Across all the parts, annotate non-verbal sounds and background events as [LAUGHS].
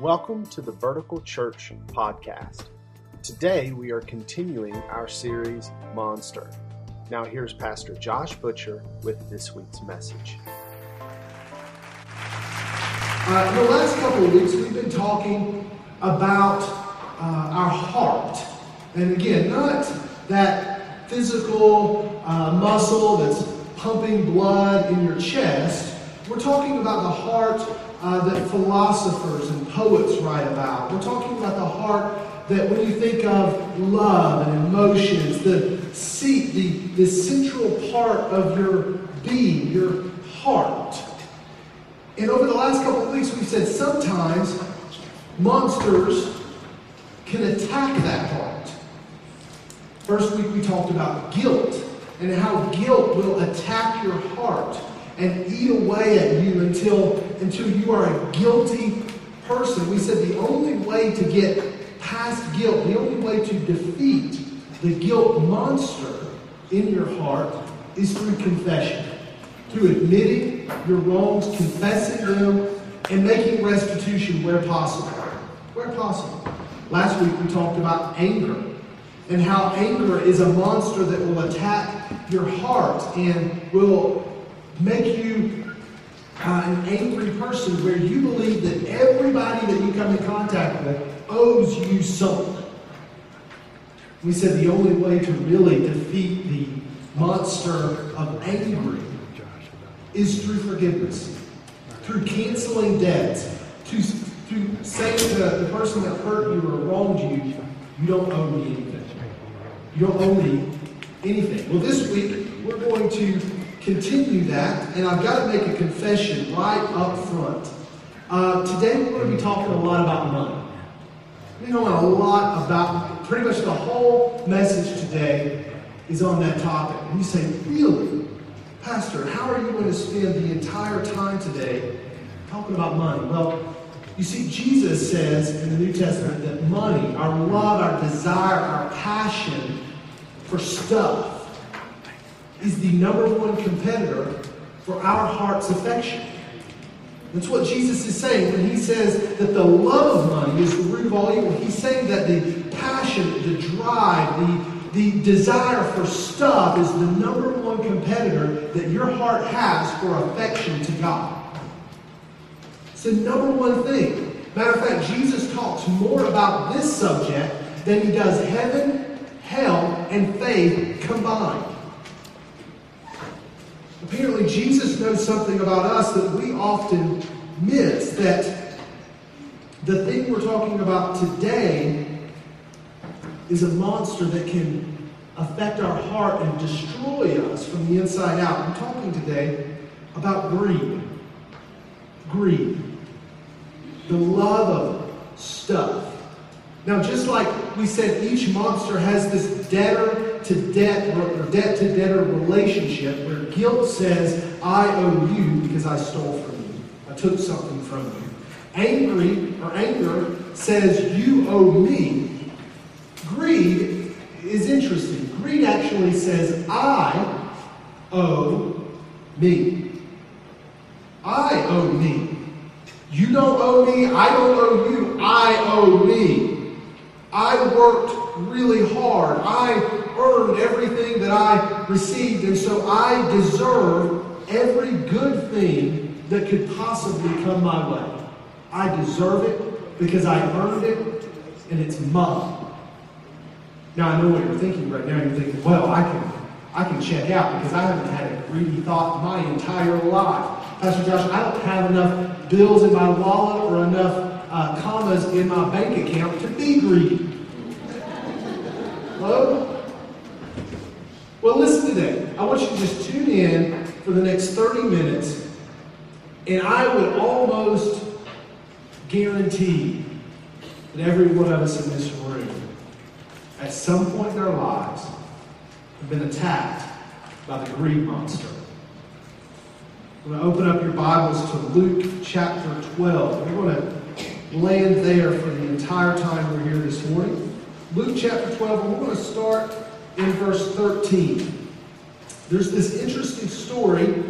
Welcome to the Vertical Church podcast. Today we are continuing our series Monster. Now here's Pastor Josh Butcher with this week's message. Uh, the last couple of weeks we've been talking about uh, our heart. And again, not that physical uh, muscle that's pumping blood in your chest. We're talking about the heart uh, that philosophers and poets write about. We're talking about the heart that when you think of love and emotions, the seat, the, the central part of your being, your heart. And over the last couple of weeks, we've said sometimes monsters can attack that heart. First week, we talked about guilt and how guilt will attack your heart and eat away at you until, until you are a guilty person. We said the only way to get past guilt, the only way to defeat the guilt monster in your heart is through confession. Through admitting your wrongs, confessing them, and making restitution where possible. Where possible. Last week we talked about anger and how anger is a monster that will attack your heart and will make you uh, an angry person where you believe that everybody that you come in contact with owes you something. We said the only way to really defeat the monster of anger is through forgiveness, through canceling debts, to, through saying to the person that hurt you or wronged you, you don't owe me anything. You don't owe me anything. Well, this week, we're going to continue that, and I've got to make a confession right up front. Uh, today we're going to be talking a lot about money. We're know a lot about, pretty much the whole message today is on that topic. And you say, really? Pastor, how are you going to spend the entire time today talking about money? Well, you see, Jesus says in the New Testament that money, our love, our desire, our passion for stuff, is the number one competitor for our heart's affection. That's what Jesus is saying when he says that the love of money is the root of all evil. He's saying that the passion, the drive, the, the desire for stuff is the number one competitor that your heart has for affection to God. It's the number one thing. Matter of fact, Jesus talks more about this subject than he does heaven, hell, and faith combined. Apparently, Jesus knows something about us that we often miss. That the thing we're talking about today is a monster that can affect our heart and destroy us from the inside out. I'm talking today about greed. Greed. The love of stuff. Now, just like we said, each monster has this debtor to debt or debt to debtor relationship where guilt says, I owe you because I stole from you. I took something from you. Angry or anger says, You owe me. Greed is interesting. Greed actually says, I owe me. I owe me. You don't owe me. I don't owe you. I owe me. I worked really hard. I earned everything that I received, and so I deserve every good thing that could possibly come my way. I deserve it because I earned it, and it's mine. Now I know what you're thinking right now. You're thinking, well, I can I can check out because I haven't had a greedy thought my entire life. Pastor Josh, I don't have enough bills in my wallet or enough uh, commas in my bank account to be greedy. Hello? Well, listen to today. I want you to just tune in for the next 30 minutes, and I would almost guarantee that every one of us in this room, at some point in our lives, have been attacked by the greed monster. I'm going to open up your Bibles to Luke chapter 12. We're going to land there for the entire time we're here this morning. Luke chapter 12, and we're going to start in verse 13. There's this interesting story. I don't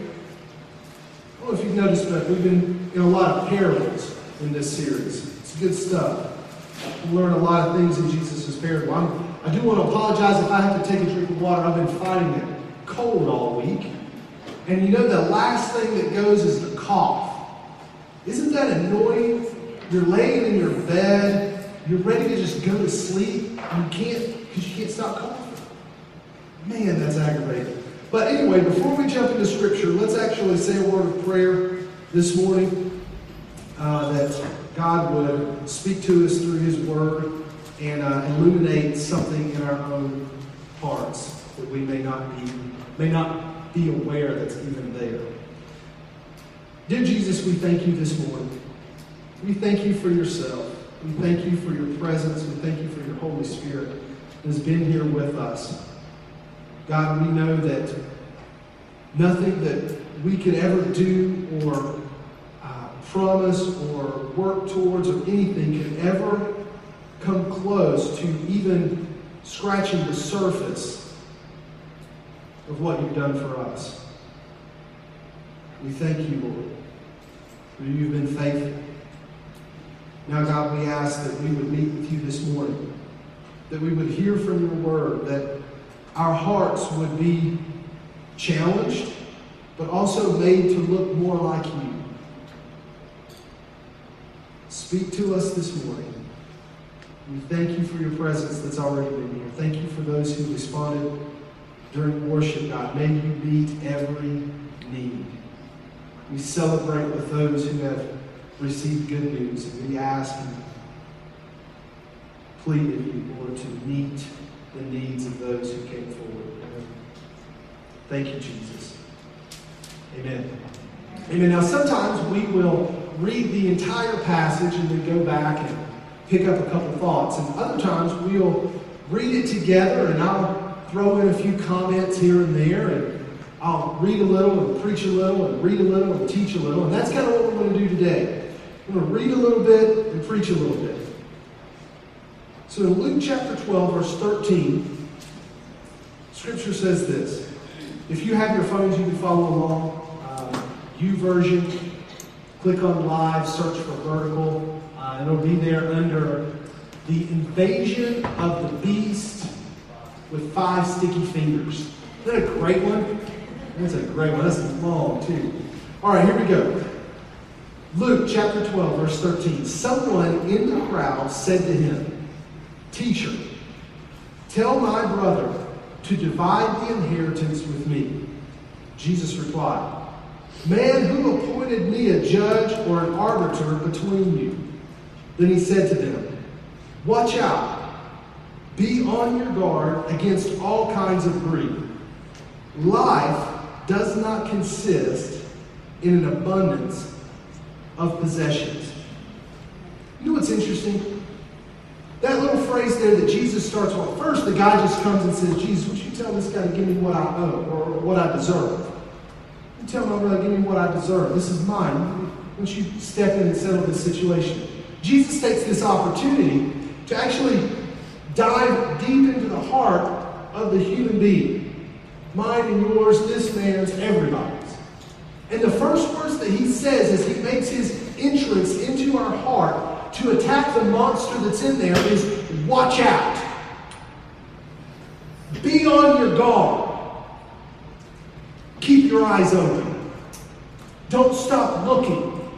know if you've noticed, but we've been in a lot of parables in this series. It's good stuff. We learn a lot of things in Jesus' parable. I'm, I do want to apologize if I have to take a drink of water. I've been fighting it cold all week. And you know, the last thing that goes is the cough. Isn't that annoying? You're laying in your bed, you're ready to just go to sleep, you can't because you can't stop coughing. Man, that's aggravating. But anyway, before we jump into Scripture, let's actually say a word of prayer this morning uh, that God would speak to us through His Word and uh, illuminate something in our own hearts that we may not be may not be aware that's even there. Dear Jesus, we thank you this morning. We thank you for yourself. We thank you for your presence. We thank you for your Holy Spirit that has been here with us. God, we know that nothing that we could ever do or uh, promise or work towards or anything could ever come close to even scratching the surface of what you've done for us. We thank you, Lord, for you've been faithful. Now, God, we ask that we would meet with you this morning, that we would hear from your word, that our hearts would be challenged, but also made to look more like you. Speak to us this morning. We thank you for your presence that's already been here. Thank you for those who responded during worship, God. May you meet every need. We celebrate with those who have received good news, and we ask and plead with you, Lord, to meet the needs of those who came forward. Thank you, Jesus. Amen. Amen. Now, sometimes we will read the entire passage and then go back and pick up a couple thoughts. And other times we'll read it together and I'll throw in a few comments here and there and I'll read a little and preach a little and read a little and teach a little. And that's kind of what we're going to do today. We're going to read a little bit and preach a little bit. So in Luke chapter 12, verse 13, Scripture says this. If you have your phones, you can follow along. Uh, YouVersion, click on live, search for vertical. Uh, it'll be there under the invasion of the beast with five sticky fingers. Isn't that a great one? That's a great one. That's long, too. All right, here we go. Luke chapter 12, verse 13. Someone in the crowd said to him, Teacher, tell my brother to divide the inheritance with me. Jesus replied, Man, who appointed me a judge or an arbiter between you? Then he said to them, Watch out. Be on your guard against all kinds of greed. Life does not consist in an abundance of possessions. You know what's interesting? That little phrase there that Jesus starts with, first the guy just comes and says, Jesus, would you tell this guy to give me what I owe or what I deserve? You tell my brother, give me what I deserve. This is mine. Don't you step in and settle this situation? Jesus takes this opportunity to actually dive deep into the heart of the human being. Mine and yours, this man's, everybody's. And the first words that he says as he makes his entrance into our heart to attack the monster that's in there is watch out. Be on your guard. Keep your eyes open. Don't stop looking.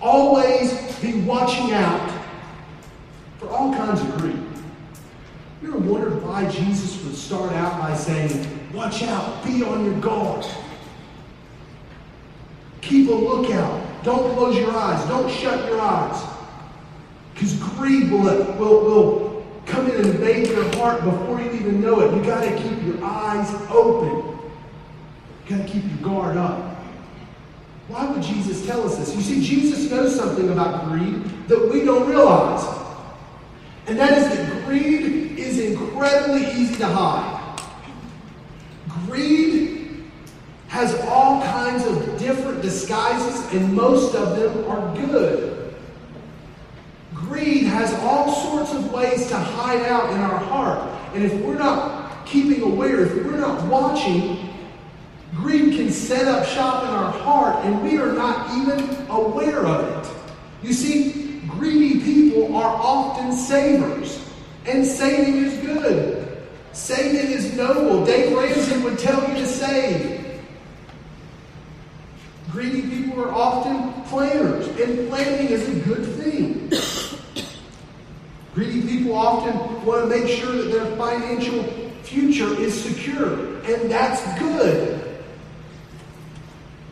Always be watching out for all kinds of greed. You ever wondered why Jesus would start out by saying, Watch out, be on your guard. Keep a lookout. Don't close your eyes. Don't shut your eyes. Because greed will, will, will come in and invade your heart before you even know it. You got to keep your eyes open. You got to keep your guard up. Why would Jesus tell us this? You see, Jesus knows something about greed that we don't realize. And that is that greed is incredibly easy to hide. Greed has all kinds of different disguises, and most of them are good. Greed has all sorts of ways to hide out in our heart. And if we're not keeping aware, if we're not watching, greed can set up shop in our heart, and we are not even aware of it. You see, greedy people are often savers, and saving is good. Saving is noble. Dave Ramsey would tell you to save. Greedy people are often planners, and planning is a good thing. [COUGHS] Greedy people often want to make sure that their financial future is secure, and that's good.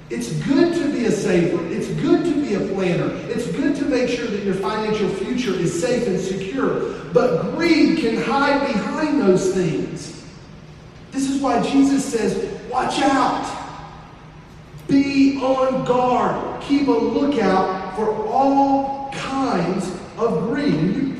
It's good to be a saver. It's good to be a planner. It's good to make sure that your financial future is safe and secure. But greed can hide behind those things. This is why Jesus says, watch out. Be on guard. Keep a lookout for all kinds of greed. You,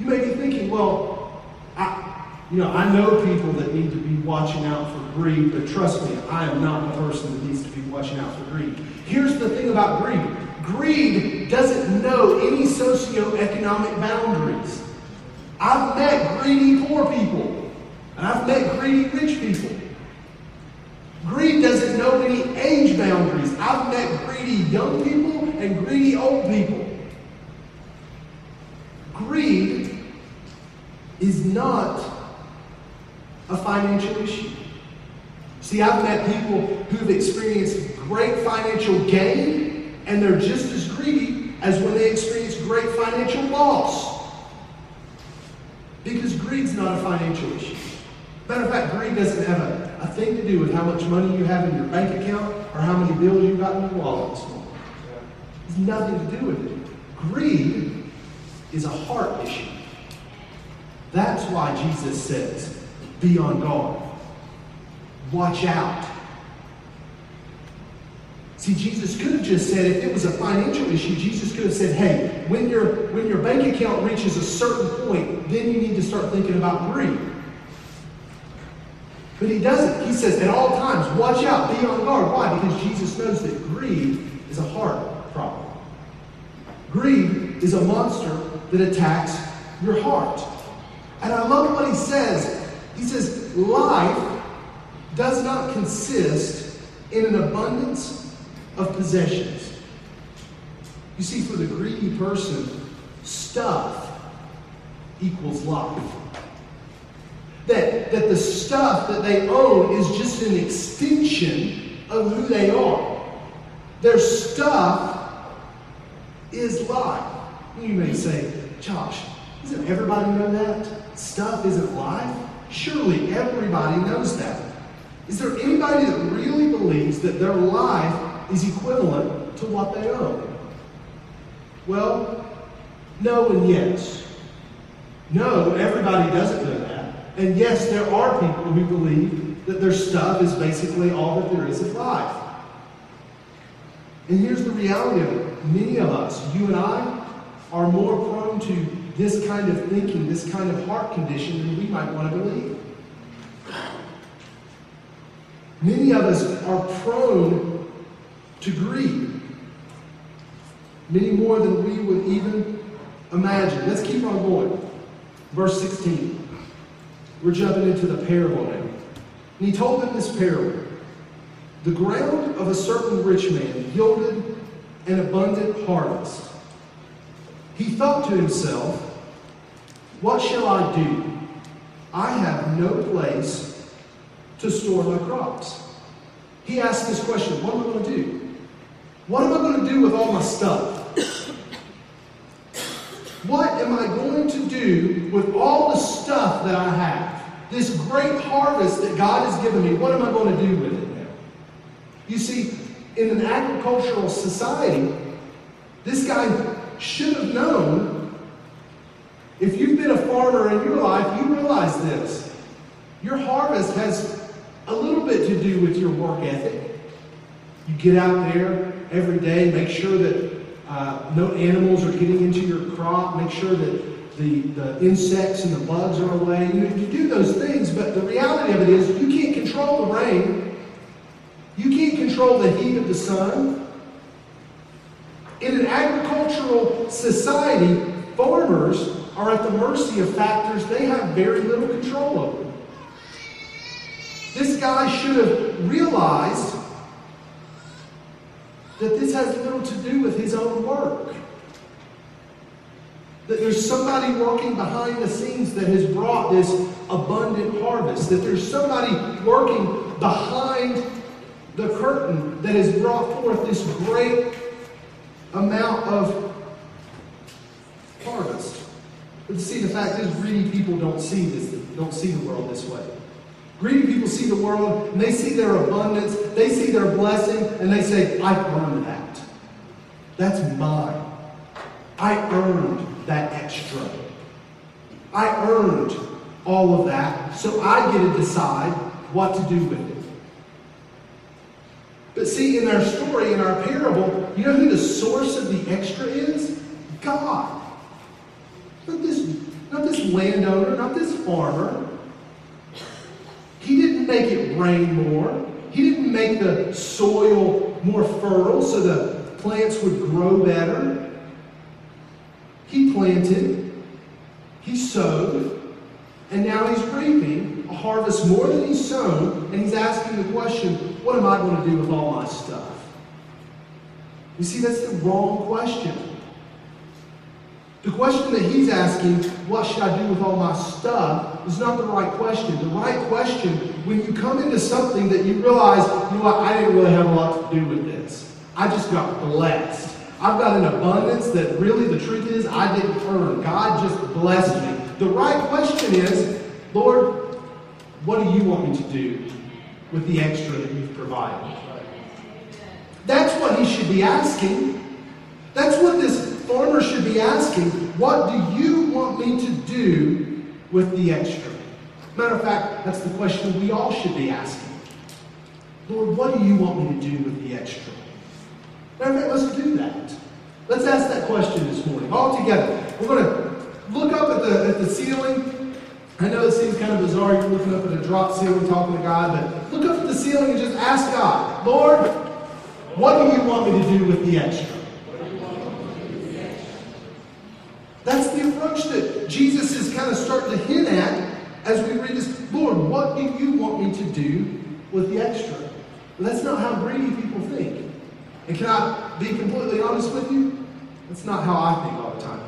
you may be thinking, well, I, you know, I know people that need to be watching out for greed, but trust me, I am not the person that needs to be watching out for greed. Here's the thing about greed greed doesn't know any socioeconomic boundaries. I've met greedy poor people, and I've met greedy rich people. Greed doesn't know any age boundaries. I've met greedy young people and greedy old people. Greed is not a financial issue. See, I've met people who've experienced great financial gain, and they're just as greedy as when they experience great financial loss. Because greed's not a financial issue. Matter of fact, greed doesn't have a, a thing to do with how much money you have in your bank account or how many bills you've got in your wallet this morning. It's nothing to do with it. Greed is a heart issue. That's why Jesus says, be on guard. Watch out. See, Jesus could have just said, if it was a financial issue, Jesus could have said, hey, when your, when your bank account reaches a certain point, then you need to start thinking about greed. But he doesn't. He says, at all times, watch out, be on guard. Why? Because Jesus knows that greed is a heart problem. Greed is a monster that attacks your heart. And I love what he says. He says, life does not consist in an abundance of possessions. You see, for the greedy person, stuff equals life. That, that the stuff that they own is just an extension of who they are. Their stuff is life. You may say, Josh, doesn't everybody know that? Stuff isn't life? Surely everybody knows that. Is there anybody that really believes that their life is equivalent to what they own? Well, no and yes. No, everybody doesn't know that. And yes, there are people who believe that their stuff is basically all that there is of life. And here's the reality of it many of us, you and I, are more prone to this kind of thinking, this kind of heart condition than we might want to believe. Many of us are prone to greed, many more than we would even imagine. Let's keep on going. Verse 16. We're jumping into the parable now. And he told them this parable The ground of a certain rich man yielded an abundant harvest. He thought to himself, What shall I do? I have no place to store my crops. He asked this question What am I going to do? What am I going to do with all my stuff? What am I going to do with all the stuff that I have? This great harvest that God has given me, what am I going to do with it now? You see, in an agricultural society, this guy should have known. If you've been a farmer in your life, you realize this. Your harvest has a little bit to do with your work ethic. You get out there every day, make sure that uh, no animals are getting into your crop, make sure that the, the insects and the bugs are away. You, you do those things, but the reality of it is you can't control the rain. You can't control the heat of the sun. In an agricultural society, farmers are at the mercy of factors they have very little control over. This guy should have realized that this has little to do with his own work. That there's somebody working behind the scenes that has brought this abundant harvest. That there's somebody working behind the curtain that has brought forth this great amount of harvest. But see, the fact is, greedy people don't see this, don't see the world this way. Greedy people see the world and they see their abundance, they see their blessing, and they say, I've earned that. That's mine. I earned that extra. I earned all of that, so I get to decide what to do with it. But see, in our story, in our parable, you know who the source of the extra is? God. Not this, not this landowner, not this farmer. He didn't make it rain more. He didn't make the soil more fertile so the plants would grow better. He planted, he sowed, and now he's reaping a harvest more than he's sown, and he's asking the question, what am I going to do with all my stuff? You see, that's the wrong question. The question that he's asking, what should I do with all my stuff, is not the right question. The right question, when you come into something that you realize, you know I didn't really have a lot to do with this. I just got blessed. I've got an abundance that really the truth is I didn't earn. God just blessed me. The right question is, Lord, what do you want me to do with the extra that you've provided? That's what he should be asking. That's what this farmer should be asking. What do you want me to do with the extra? Matter of fact, that's the question we all should be asking. Lord, what do you want me to do with the extra? Matter of fact, let's do that. Let's ask that question this morning, all together. We're going to look up at the, at the ceiling. I know it seems kind of bizarre. You're looking up at a drop ceiling talking to God, but look up at the ceiling and just ask God, Lord, what do you want me to do with the extra? That's the approach that Jesus is kind of starting to hint at as we read this. Lord, what do you want me to do with the extra? That's not how greedy people think. And can I be completely honest with you? That's not how I think all the time.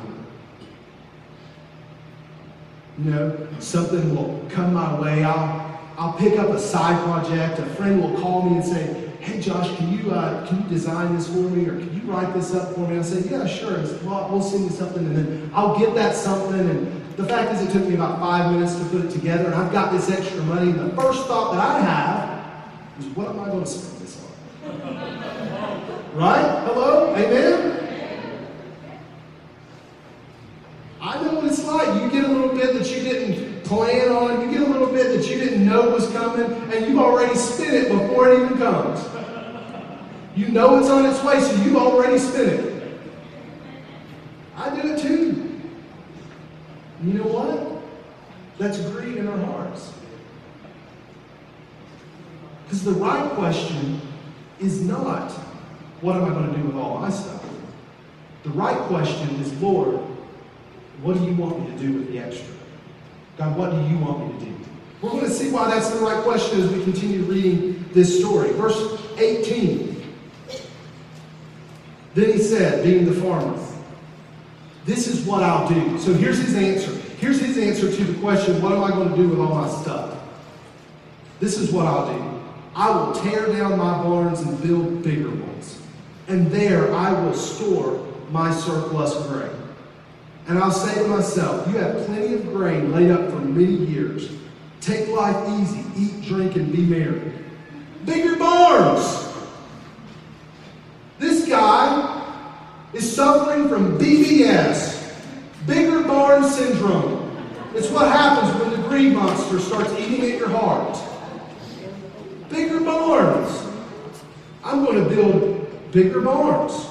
You know, something will come my way. I'll, I'll pick up a side project. A friend will call me and say, hey Josh, can you uh, can you design this for me, or can you write this up for me? I say, yeah, sure. well, we'll send you something, and then I'll get that something. And the fact is, it took me about five minutes to put it together, and I've got this extra money. And the first thought that I have is, what am I going to spend? Right? Hello, amen. I know what it's like. You get a little bit that you didn't plan on, you get a little bit that you didn't know was coming, and you've already spent it before it even comes. You know it's on its way, so you've already spent it. I do it too. You know what? That's greed in our hearts. Because the right question is not, what am I going to do with all my stuff? The right question is, Lord, what do you want me to do with the extra? God, what do you want me to do? We're going to see why that's the right question as we continue reading this story. Verse 18. Then he said, being the farmer, This is what I'll do. So here's his answer. Here's his answer to the question, What am I going to do with all my stuff? This is what I'll do. I will tear down my barns and build bigger ones. And there I will store my surplus grain. And I'll say to myself, You have plenty of grain laid up for many years. Take life easy, eat, drink, and be merry. Bigger barns! This guy is suffering from BBS, bigger barn syndrome. It's what happens when the greed monster starts eating at your heart. Bigger barns. I'm going to build bigger barns.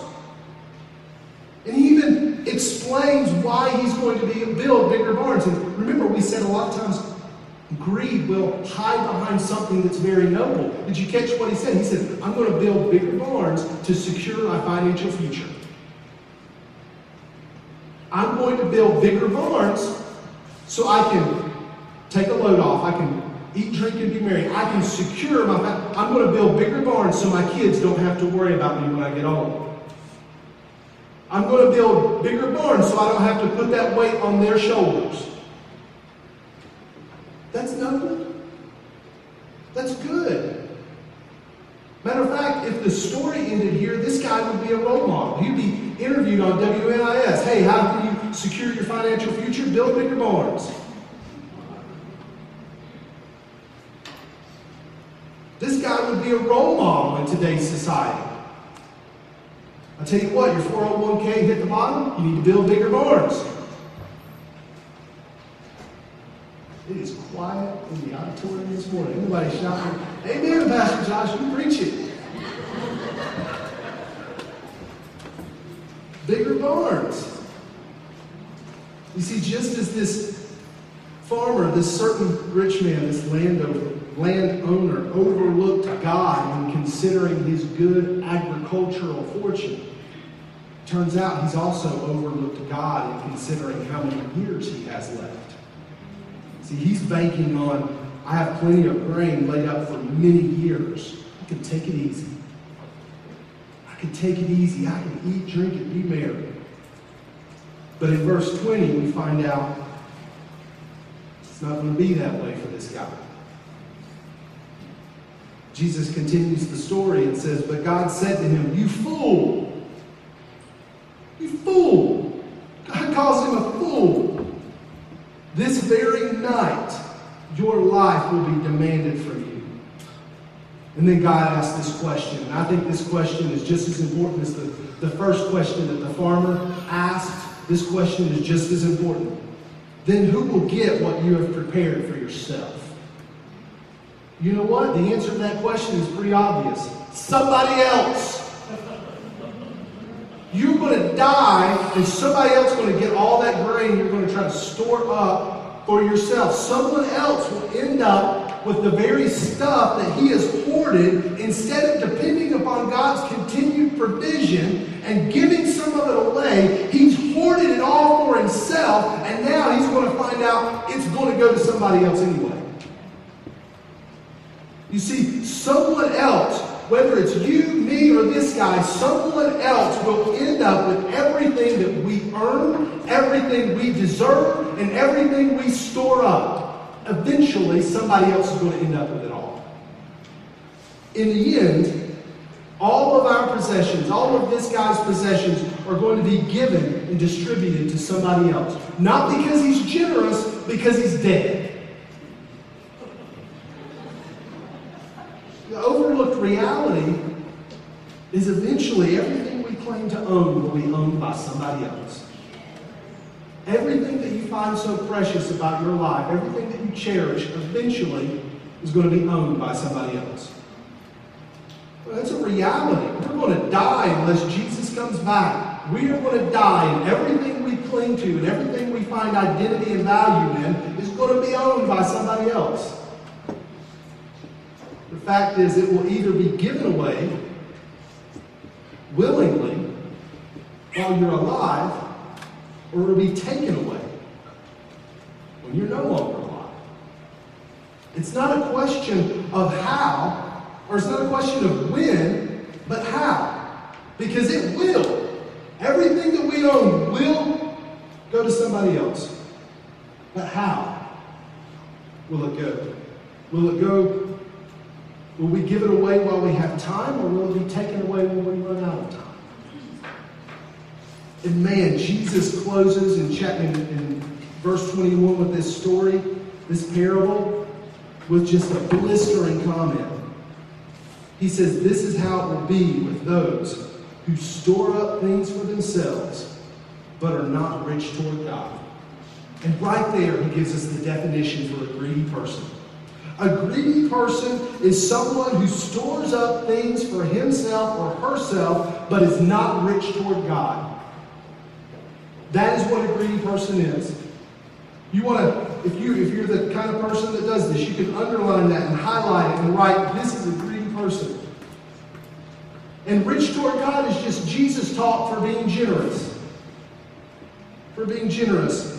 And he even explains why he's going to be, build bigger barns. And remember, we said a lot of times Greed will hide behind something that's very noble. Did you catch what he said? He said, I'm going to build bigger barns to secure my financial future. I'm going to build bigger barns so I can take a load off. I can eat, drink, and be merry. I can secure my family. I'm going to build bigger barns so my kids don't have to worry about me when I get old. I'm going to build bigger barns so I don't have to put that weight on their shoulders. That's nothing. That's good. Matter of fact, if the story ended here, this guy would be a role model. He'd be interviewed on WNIS. Hey, how can you secure your financial future? Build bigger barns. This guy would be a role model in today's society. I tell you what, your 401k hit the bottom, you need to build bigger barns. It is quiet in the auditorium this morning. Everybody shouting, Amen, Pastor Josh, you preach it. Bigger barns. You see, just as this farmer, this certain rich man, this landowner, landowner overlooked God in considering his good agricultural fortune. Turns out he's also overlooked God in considering how many years he has left. See, he's banking on, I have plenty of grain laid up for many years. I can take it easy. I can take it easy. I can eat, drink, and be merry. But in verse 20, we find out it's not going to be that way for this guy. Jesus continues the story and says, But God said to him, You fool! You fool! God calls him a fool. This very night, your life will be demanded from you. And then God asks this question. And I think this question is just as important as the, the first question that the farmer asked. This question is just as important. Then who will get what you have prepared for yourself? You know what? The answer to that question is pretty obvious. Somebody else. You're going to die, and somebody else is going to get all that grain you're going to try to store up for yourself. Someone else will end up with the very stuff that he has hoarded instead of depending upon God's continued provision and giving some of it away. He's hoarded it all for himself, and now he's going to find out it's going to go to somebody else anyway. You see, someone else, whether it's you, me, or this guy, someone else will end up with everything that we earn, everything we deserve, and everything we store up. Eventually, somebody else is going to end up with it all. In the end, all of our possessions, all of this guy's possessions, are going to be given and distributed to somebody else. Not because he's generous, because he's dead. The overlooked reality is eventually everything we claim to own will be owned by somebody else. Everything that you find so precious about your life, everything that you cherish, eventually is going to be owned by somebody else. Well, that's a reality. We're going to die unless Jesus comes back. We are going to die, and everything we cling to and everything we find identity and value in is going to be owned by somebody else. The fact is, it will either be given away willingly while you're alive, or it will be taken away when you're no longer alive. It's not a question of how, or it's not a question of when, but how. Because it will. Everything that we own will go to somebody else. But how will it go? Will it go Will we give it away while we have time, or will it be taken away when we run out of time? And man, Jesus closes in, in, in verse 21 with this story, this parable, with just a blistering comment. He says, This is how it will be with those who store up things for themselves, but are not rich toward God. And right there, he gives us the definition for a greedy person. A greedy person is someone who stores up things for himself or herself, but is not rich toward God. That is what a greedy person is. You want to, if you if you're the kind of person that does this, you can underline that and highlight it and write, this is a greedy person. And rich toward God is just Jesus taught for being generous. For being generous.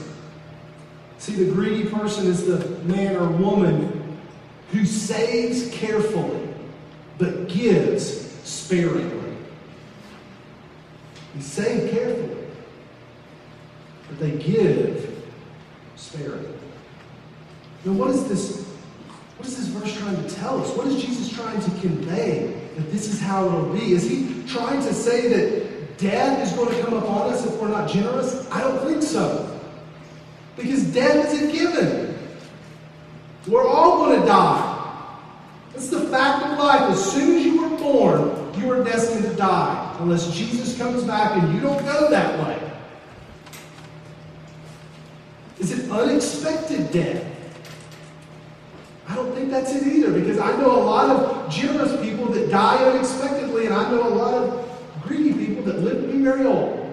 See, the greedy person is the man or woman who saves carefully but gives sparingly. They save carefully, but they give sparingly. Now, what is this? What is this verse trying to tell us? What is Jesus trying to convey that this is how it'll be? Is he trying to say that death is going to come upon us if we're not generous? I don't think so. Because death is a given. We're all going to die. It's the fact of life. As soon as you were born, you are destined to die. Unless Jesus comes back and you don't go that way. Is it unexpected death? I don't think that's it either because I know a lot of generous people that die unexpectedly, and I know a lot of greedy people that live to be very old.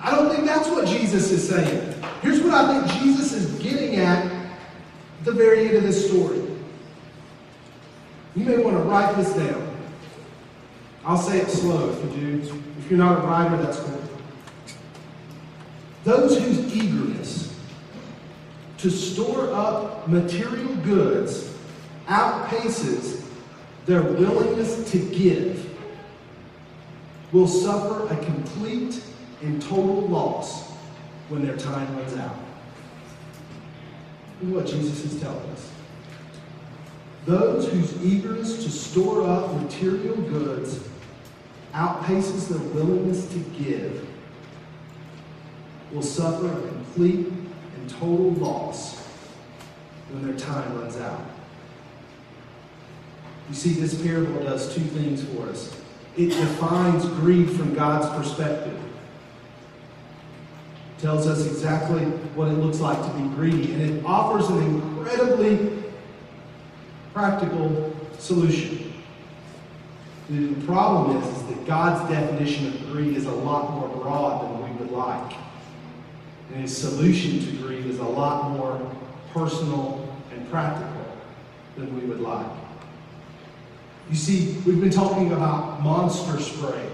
I don't think that's what Jesus is saying. Here's what I think Jesus is getting at at the very end of this story. You may want to write this down. I'll say it slow if you do. If you're not a writer, that's cool. Those whose eagerness to store up material goods outpaces their willingness to give will suffer a complete and total loss when their time runs out. What Jesus is telling us. Those whose eagerness to store up material goods outpaces their willingness to give will suffer a complete and total loss when their time runs out. You see, this parable does two things for us. It defines greed from God's perspective. Tells us exactly what it looks like to be greedy, and it offers an incredibly practical solution. The problem is, is that God's definition of greed is a lot more broad than we would like. And his solution to greed is a lot more personal and practical than we would like. You see, we've been talking about monster spray.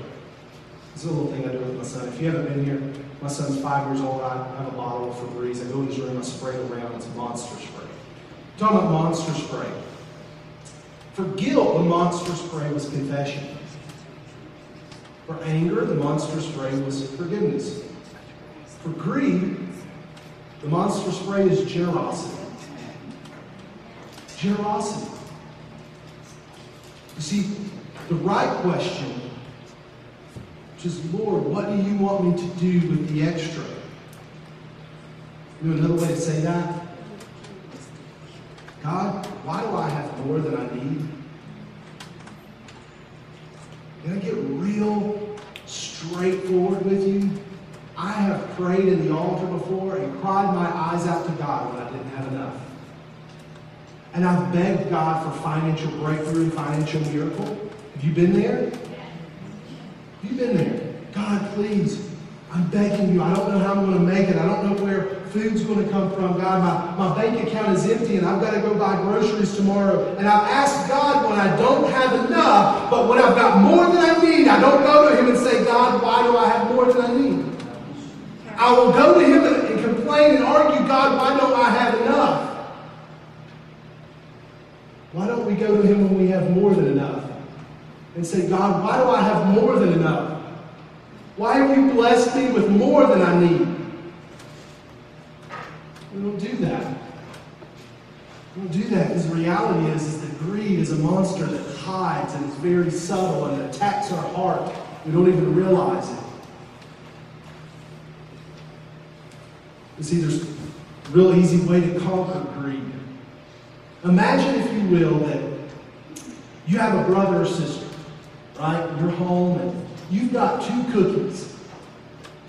It's a little thing I do with my son. If you haven't been here, my son's five years old. I have a bottle of Febreze. I go in his room, I spray it around. It's monster spray. I'm talking about monster spray. For guilt, the monster spray was confession. For anger, the monster spray was forgiveness. For greed, the monster spray is generosity. Generosity. You see, the right question, is, Lord, what do you want me to do with the extra? You know another way to say that? God, why do I have more than I need? Can I get real straightforward with you? I have prayed in the altar before and cried my eyes out to God when I didn't have enough. And I've begged God for financial breakthrough and financial miracle. Have you been there? Have you been there? God, please, I'm begging you. I don't know how I'm going to make it. I don't know where food's going to come from. God, my, my bank account is empty and I've got to go buy groceries tomorrow. And I've asked God when I don't have enough, but when I've got more than I need, I don't go to Him and say, God, why do I have more than I need? I will go to Him and complain and argue, God, why don't I have enough? Why don't we go to Him when we have more than enough? And say, God, why do I have more than enough? Why have you blessed me with more than I need? We don't do that. We don't do that because the reality is, is that greed is a monster that hides and is very subtle and attacks our heart. We don't even realize it. You see, there's a real easy way to conquer greed. Imagine, if you will, that you have a brother or sister, right? You're home and you've got two cookies.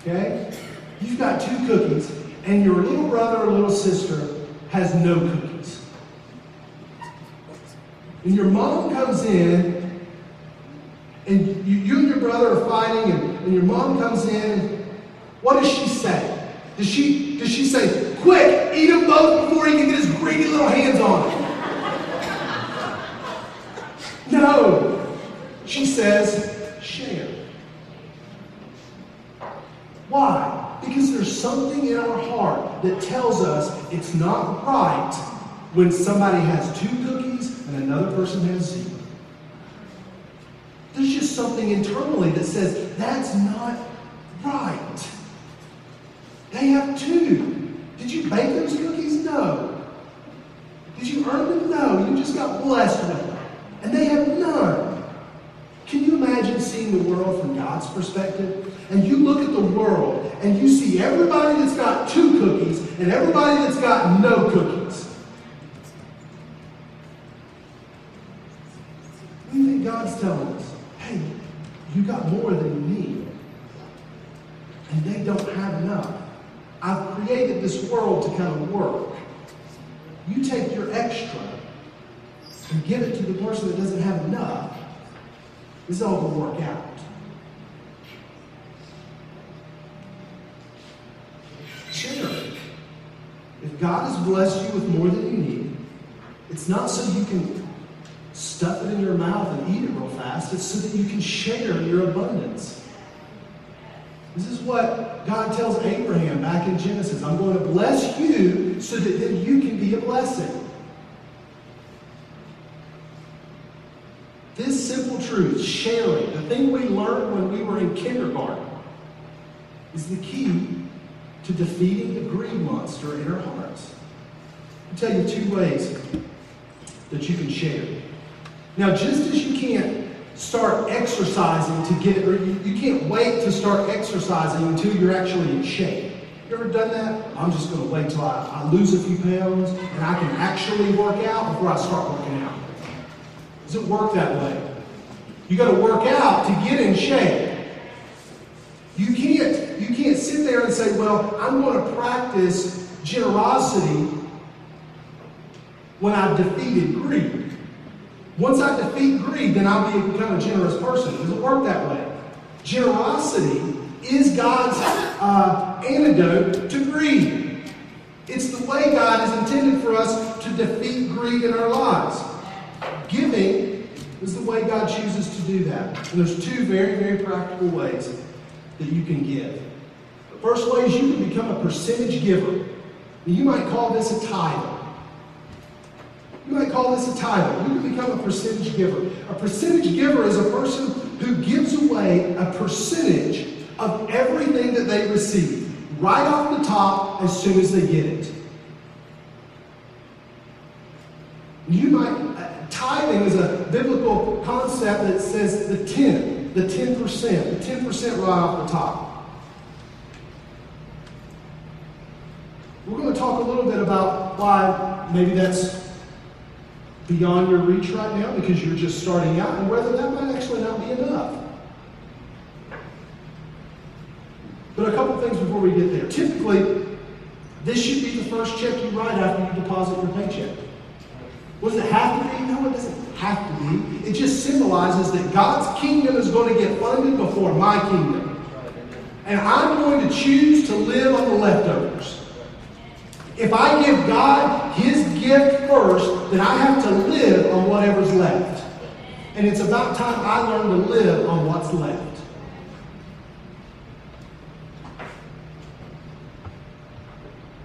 Okay? You've got two cookies, and your little brother or little sister has no cookies. And your mom comes in, and you, you and your brother are fighting, and, and your mom comes in. What does she say? Does she, does she say, quick, eat them both before he can get his greedy little hands on them? [LAUGHS] No. She says, share. Why? Because there's something in our heart that tells us it's not right when somebody has two cookies and another person has zero. There's just something internally that says, that's not right. They have two. Did you bake those cookies? No. Did you earn them? No. You just got blessed with them. And they have none. Can you imagine seeing the world from God's perspective? And you look at the world and you see everybody that's got two cookies and everybody that's got no cookies. We think God's telling us, hey, you got more than you need. And they don't have enough. I've created this world to kind of work. You take your extra and give it to the person that doesn't have enough. Is all to work out. Share. If God has blessed you with more than you need, it's not so you can stuff it in your mouth and eat it real fast. It's so that you can share your abundance. This is what God tells Abraham back in Genesis. I'm going to bless you so that then you can be a blessing. This simple truth, sharing, the thing we learned when we were in kindergarten, is the key to defeating the greed monster in our hearts. I'll tell you two ways that you can share. Now, just as you can't start exercising to get or you, you can't wait to start exercising until you're actually in shape. You ever done that? I'm just going to wait till I, I lose a few pounds and I can actually work out before I start working out. Does it work that way? You got to work out to get in shape. You can't, you can't sit there and say, well, I'm going to practice generosity when I've defeated greed. Once I defeat greed, then I'll be become a generous person. It doesn't work that way. Generosity is God's uh, antidote to greed. It's the way God has intended for us to defeat greed in our lives. Giving is the way God chooses to do that. And there's two very, very practical ways that you can give. The first way is you can become a percentage giver. You might call this a tithe. You might call this a tithe. You can become a percentage giver. A percentage giver is a person who gives away a percentage of everything that they receive, right off the top as soon as they get it. You might, uh, tithing is a biblical concept that says the 10, the 10%, the 10% right off the top. We're going to talk a little bit about why maybe that's beyond your reach right now because you're just starting out and whether that might actually not be enough. But a couple things before we get there. Typically, this should be the first check you write after you deposit your paycheck. Does it have to be? No, it doesn't have to be. It just symbolizes that God's kingdom is going to get funded before my kingdom. And I'm going to choose to live on the leftovers. If I give God his gift first, then I have to live on whatever's left. And it's about time I learn to live on what's left.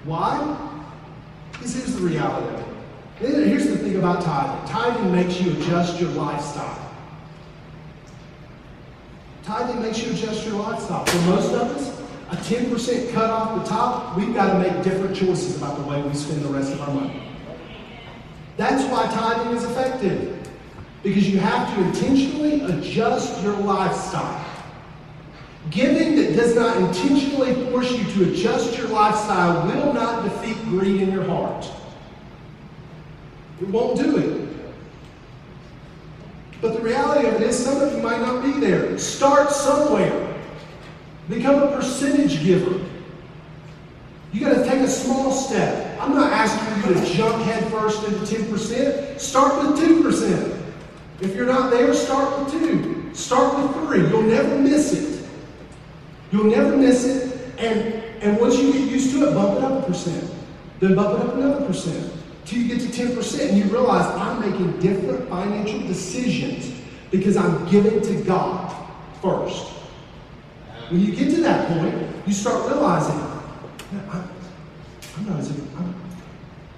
Why? Because here's the reality. Here's the thing about tithing tithing makes you adjust your lifestyle. Tithing makes you adjust your lifestyle. For most of us, a 10% cut off the top, we've got to make different choices about the way we spend the rest of our money. That's why tithing is effective. Because you have to intentionally adjust your lifestyle. Giving that does not intentionally force you to adjust your lifestyle will not defeat greed in your heart. It won't do it. But the reality of it is, some of you might not be there. Start somewhere. Become a percentage giver. You got to take a small step. I'm not asking you to jump headfirst into 10%. Start with 2%. If you're not there, start with 2. Start with 3. You'll never miss it. You'll never miss it. And, and once you get used to it, bump it up a percent. Then bump it up another percent. Till you get to 10% and you realize I'm making different financial decisions because I'm giving to God first. When you get to that point, you start realizing, I'm, I'm not as I'm,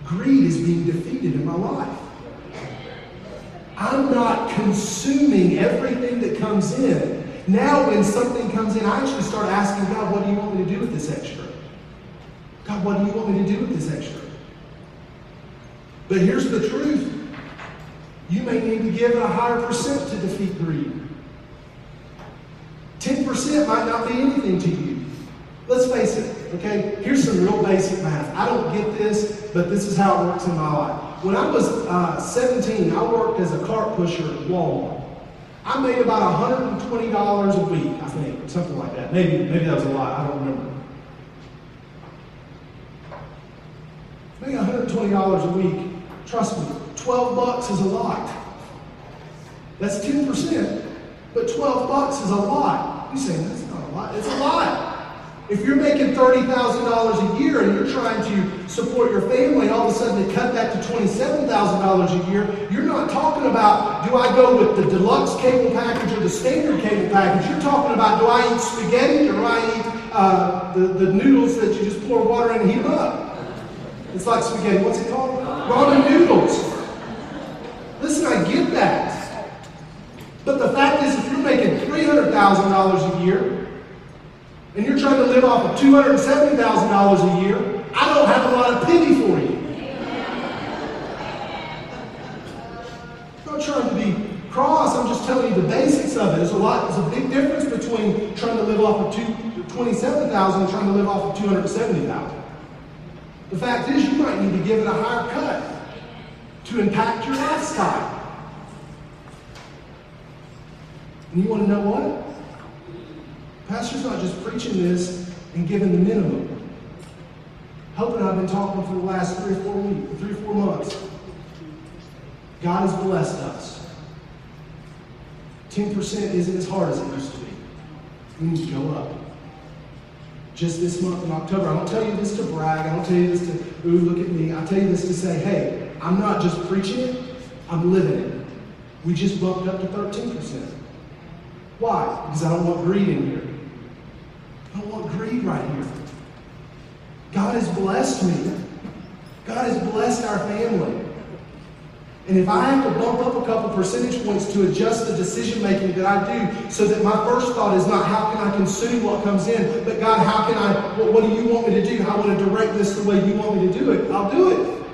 greed is being defeated in my life. I'm not consuming everything that comes in. Now, when something comes in, I actually start asking God, what do you want me to do with this extra? God, what do you want me to do with this extra? But here's the truth you may need to give it a higher percent to defeat greed. 10% might not be anything to you. Let's face it, okay? Here's some real basic math. I don't get this, but this is how it works in my life. When I was uh, 17, I worked as a cart pusher at Walmart. I made about $120 a week, I think, something like that. Maybe, maybe that was a lot. I don't remember. Maybe $120 a week. Trust me, 12 bucks is a lot. That's 10%, but 12 bucks is a lot. You say, that's not a lot. It's a lot. If you're making $30,000 a year and you're trying to support your family, and all of a sudden they cut that to $27,000 a year, you're not talking about do I go with the deluxe cable package or the standard cable package. You're talking about do I eat spaghetti or do I eat uh, the, the noodles that you just pour water in and heat up? It's like spaghetti. What's it called? Ramen noodles. Listen, I get that. But the fact is, if you're making $300,000 a year, and you're trying to live off of $270,000 a year, I don't have a lot of pity for you. I'm not trying to be cross, I'm just telling you the basics of it. There's a lot, there's a big difference between trying to live off of two, 27,000 and trying to live off of 270,000. The fact is, you might need to give it a higher cut to impact your lifestyle. And you want to know what? Pastor's not just preaching this and giving the minimum. Hope and I have been talking for the last three or four weeks, three or four months. God has blessed us. 10% isn't as hard as it used to be. We need to go up. Just this month in October, I don't tell you this to brag. I don't tell you this to, ooh, look at me. I tell you this to say, hey, I'm not just preaching it, I'm living it. We just bumped up to 13%. Why? Because I don't want greed in here. I don't want greed right here. God has blessed me. God has blessed our family. And if I have to bump up a couple percentage points to adjust the decision making that I do, so that my first thought is not how can I consume what comes in, but God, how can I, what, what do you want me to do? I want to direct this the way you want me to do it. I'll do it.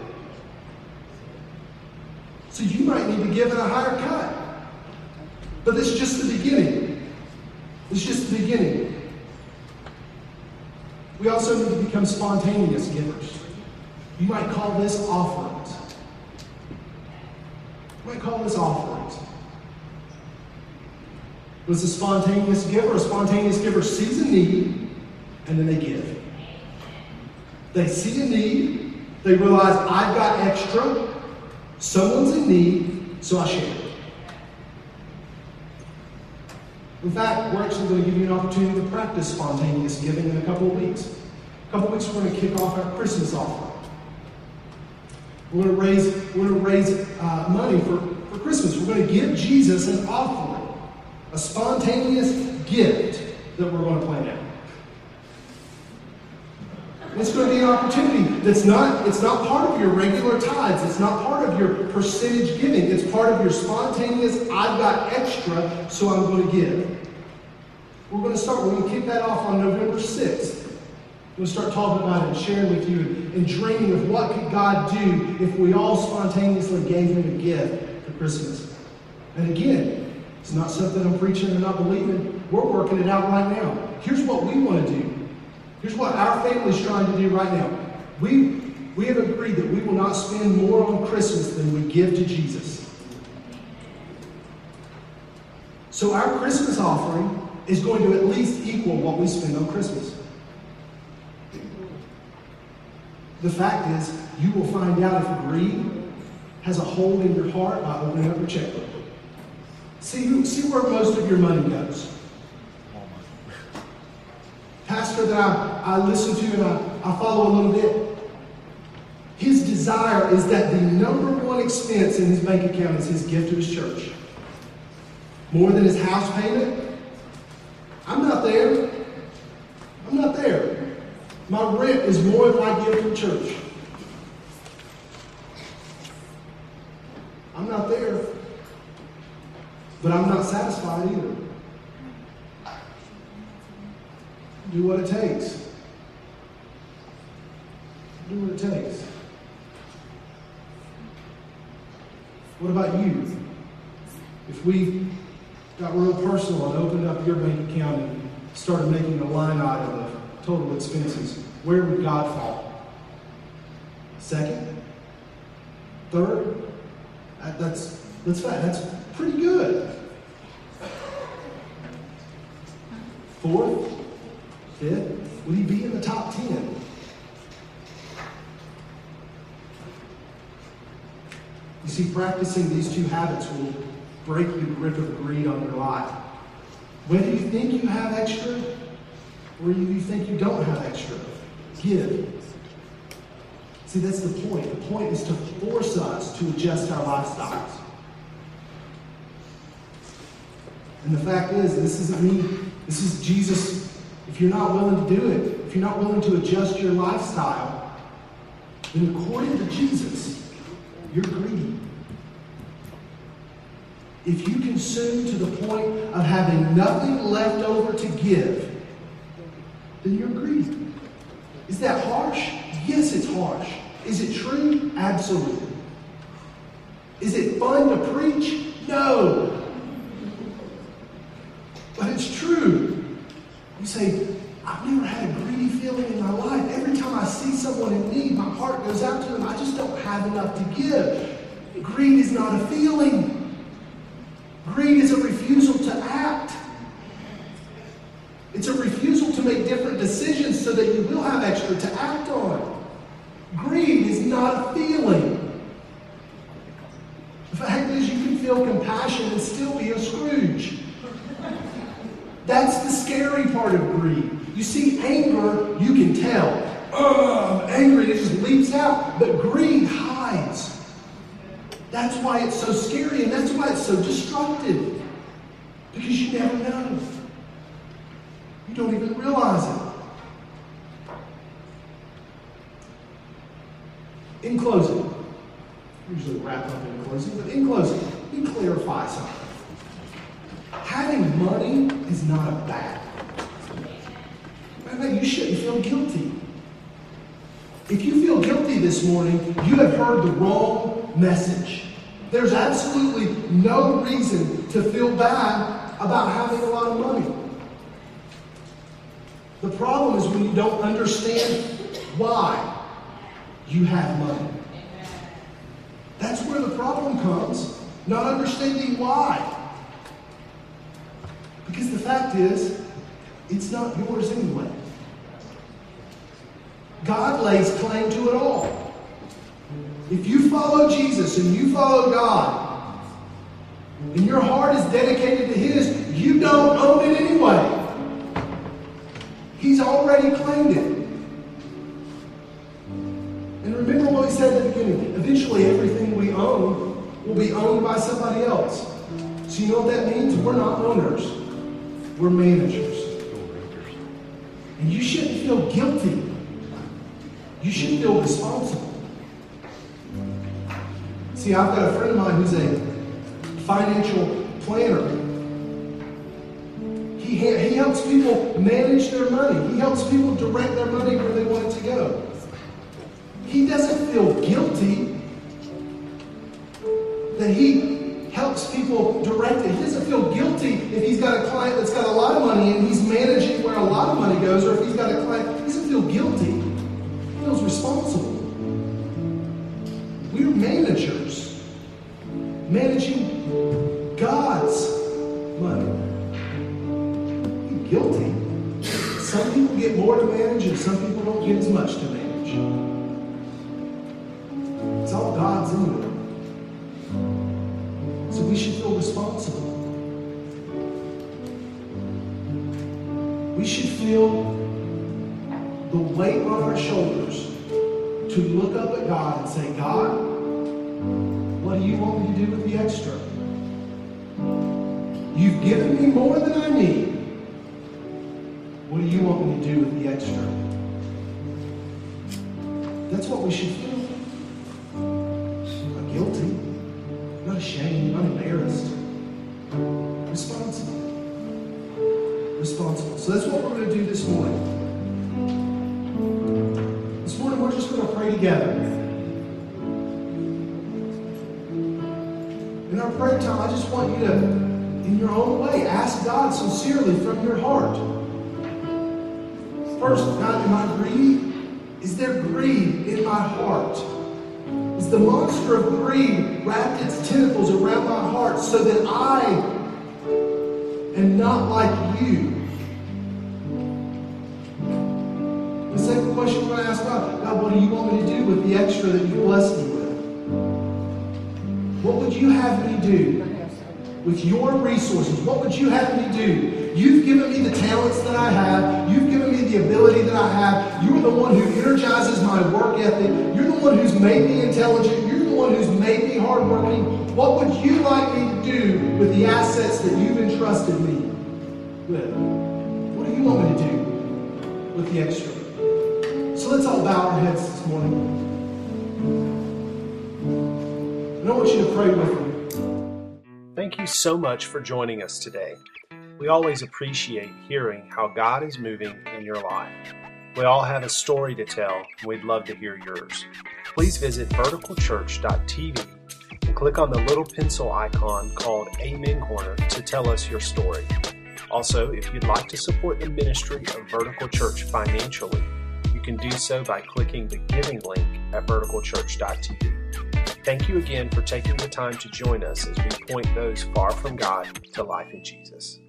So you might need to give it a higher cut. But is just the beginning. It's just the beginning. We also need to become spontaneous givers. You might call this offerings. Might call this offerings. Was a spontaneous giver? A spontaneous giver sees a need and then they give. They see a need, they realize I've got extra, someone's in need, so I share. In fact, we're actually going to give you an opportunity to practice spontaneous giving in a couple of weeks. A couple of weeks, we're going to kick off our Christmas offering. We're going to raise, we're going to raise uh, money for, for Christmas. We're going to give Jesus an offering, a spontaneous gift that we're going to plan out. It's going to be an opportunity that's not, it's not part of your regular tithes. It's not part of your percentage giving. It's part of your spontaneous, I've got extra, so I'm going to give. We're going to start, we're going to kick that off on November 6th. We'll start talking about it and sharing with you and dreaming of what could God do if we all spontaneously gave him a gift for Christmas. And again, it's not something I'm preaching and not believing. We're working it out right now. Here's what we want to do. Here's what our family's trying to do right now. We, we have agreed that we will not spend more on Christmas than we give to Jesus. So our Christmas offering is going to at least equal what we spend on Christmas. The fact is, you will find out if greed has a hold in your heart by opening up your checkbook. See, see where most of your money goes pastor that I, I listen to and I, I follow a little bit, his desire is that the number one expense in his bank account is his gift to his church. More than his house payment. I'm not there. My rent is more than I get from church. I'm not there, but I'm not satisfied either. Do what it takes. Do what it takes. What about you? If we got real personal and opened up your bank account and started making a line item of total expenses, where would God fall? Second? Third? Uh, that's that's fine. That's pretty good. Fourth? Fifth? Would he be in the top ten? You see, practicing these two habits will break the grip of greed on your life. Whether you think you have extra or you think you don't have extra, give. See, that's the point. The point is to force us to adjust our lifestyles. And the fact is, this isn't me. This is Jesus. If you're not willing to do it, if you're not willing to adjust your lifestyle, then according to Jesus, you're greedy. If you consume to the point of having nothing left over to give, then you're greedy. Is that harsh? Yes, it's harsh. Is it true? Absolutely. Is it fun to preach? No. But it's true. You say, I've never had a greedy feeling in my life. Every time I see someone in need, my heart goes out to them. I just don't have enough to give. Greed is not a feeling. Greed is a refusal to act. It's a refusal to make different decisions so that you will have extra to act on. Greed is not a feeling. The fact is, you can feel compassion and still be a Scrooge. That's the scary part of greed. You see, anger, you can tell. I'm angry, it just leaps out. But greed hides. That's why it's so scary and that's why it's so destructive. Because you never know. You don't even realize it. In closing, usually wrap up in closing, but in closing, let me clarify something. Having money is not a bad thing. You shouldn't feel guilty. If you feel guilty this morning, you have heard the wrong message. There's absolutely no reason to feel bad about having a lot of money. The problem is when you don't understand why you have money. That's where the problem comes, not understanding why. Because the fact is, it's not yours anyway. God lays claim to it all. If you follow Jesus and you follow God, and your heart is dedicated to His, you don't own it anyway. He's already claimed it. And remember what we said at the beginning. Eventually, everything we own will be owned by somebody else. So, you know what that means? We're not owners, we're managers. And you shouldn't feel guilty, you should feel responsible. See, I've got a friend of mine who's a financial planner. He, he helps people manage their money. He helps people direct their money where they want it to go. He doesn't feel guilty that he helps people direct it. He doesn't feel guilty if he's got a client that's got a lot of money and he's managing where a lot of money goes, or if he's got a client, he doesn't feel guilty. Responsible. We're managers, managing God's money. You're guilty. Some people get more to manage, and some people don't get as much to manage. It's all God's anyway. So we should feel responsible. We should feel the weight on our shoulders to look up at God and say, God, what do you want me to do with the extra? You've given me more than I need. What do you want me to do with the extra? That's what we should together. In our prayer time, I just want you to, in your own way, ask God sincerely from your heart. First, God, am I greedy? Is there greed in my heart? Is the monster of greed wrapped its tentacles around my heart so that I am not like you? The question we're going to ask God God, what do you want me to do with the extra that you blessed me with? What would you have me do with your resources? What would you have me do? You've given me the talents that I have. You've given me the ability that I have. You're the one who energizes my work ethic. You're the one who's made me intelligent. You're the one who's made me hardworking. What would you like me to do with the assets that you've entrusted me with? What do you want me to do with the extra? So let's all bow our heads this morning. And I want you to pray with me. Thank you so much for joining us today. We always appreciate hearing how God is moving in your life. We all have a story to tell, and we'd love to hear yours. Please visit verticalchurch.tv and click on the little pencil icon called Amen Corner to tell us your story. Also, if you'd like to support the ministry of Vertical Church financially, can do so by clicking the giving link at verticalchurch.tv. Thank you again for taking the time to join us as we point those far from God to life in Jesus.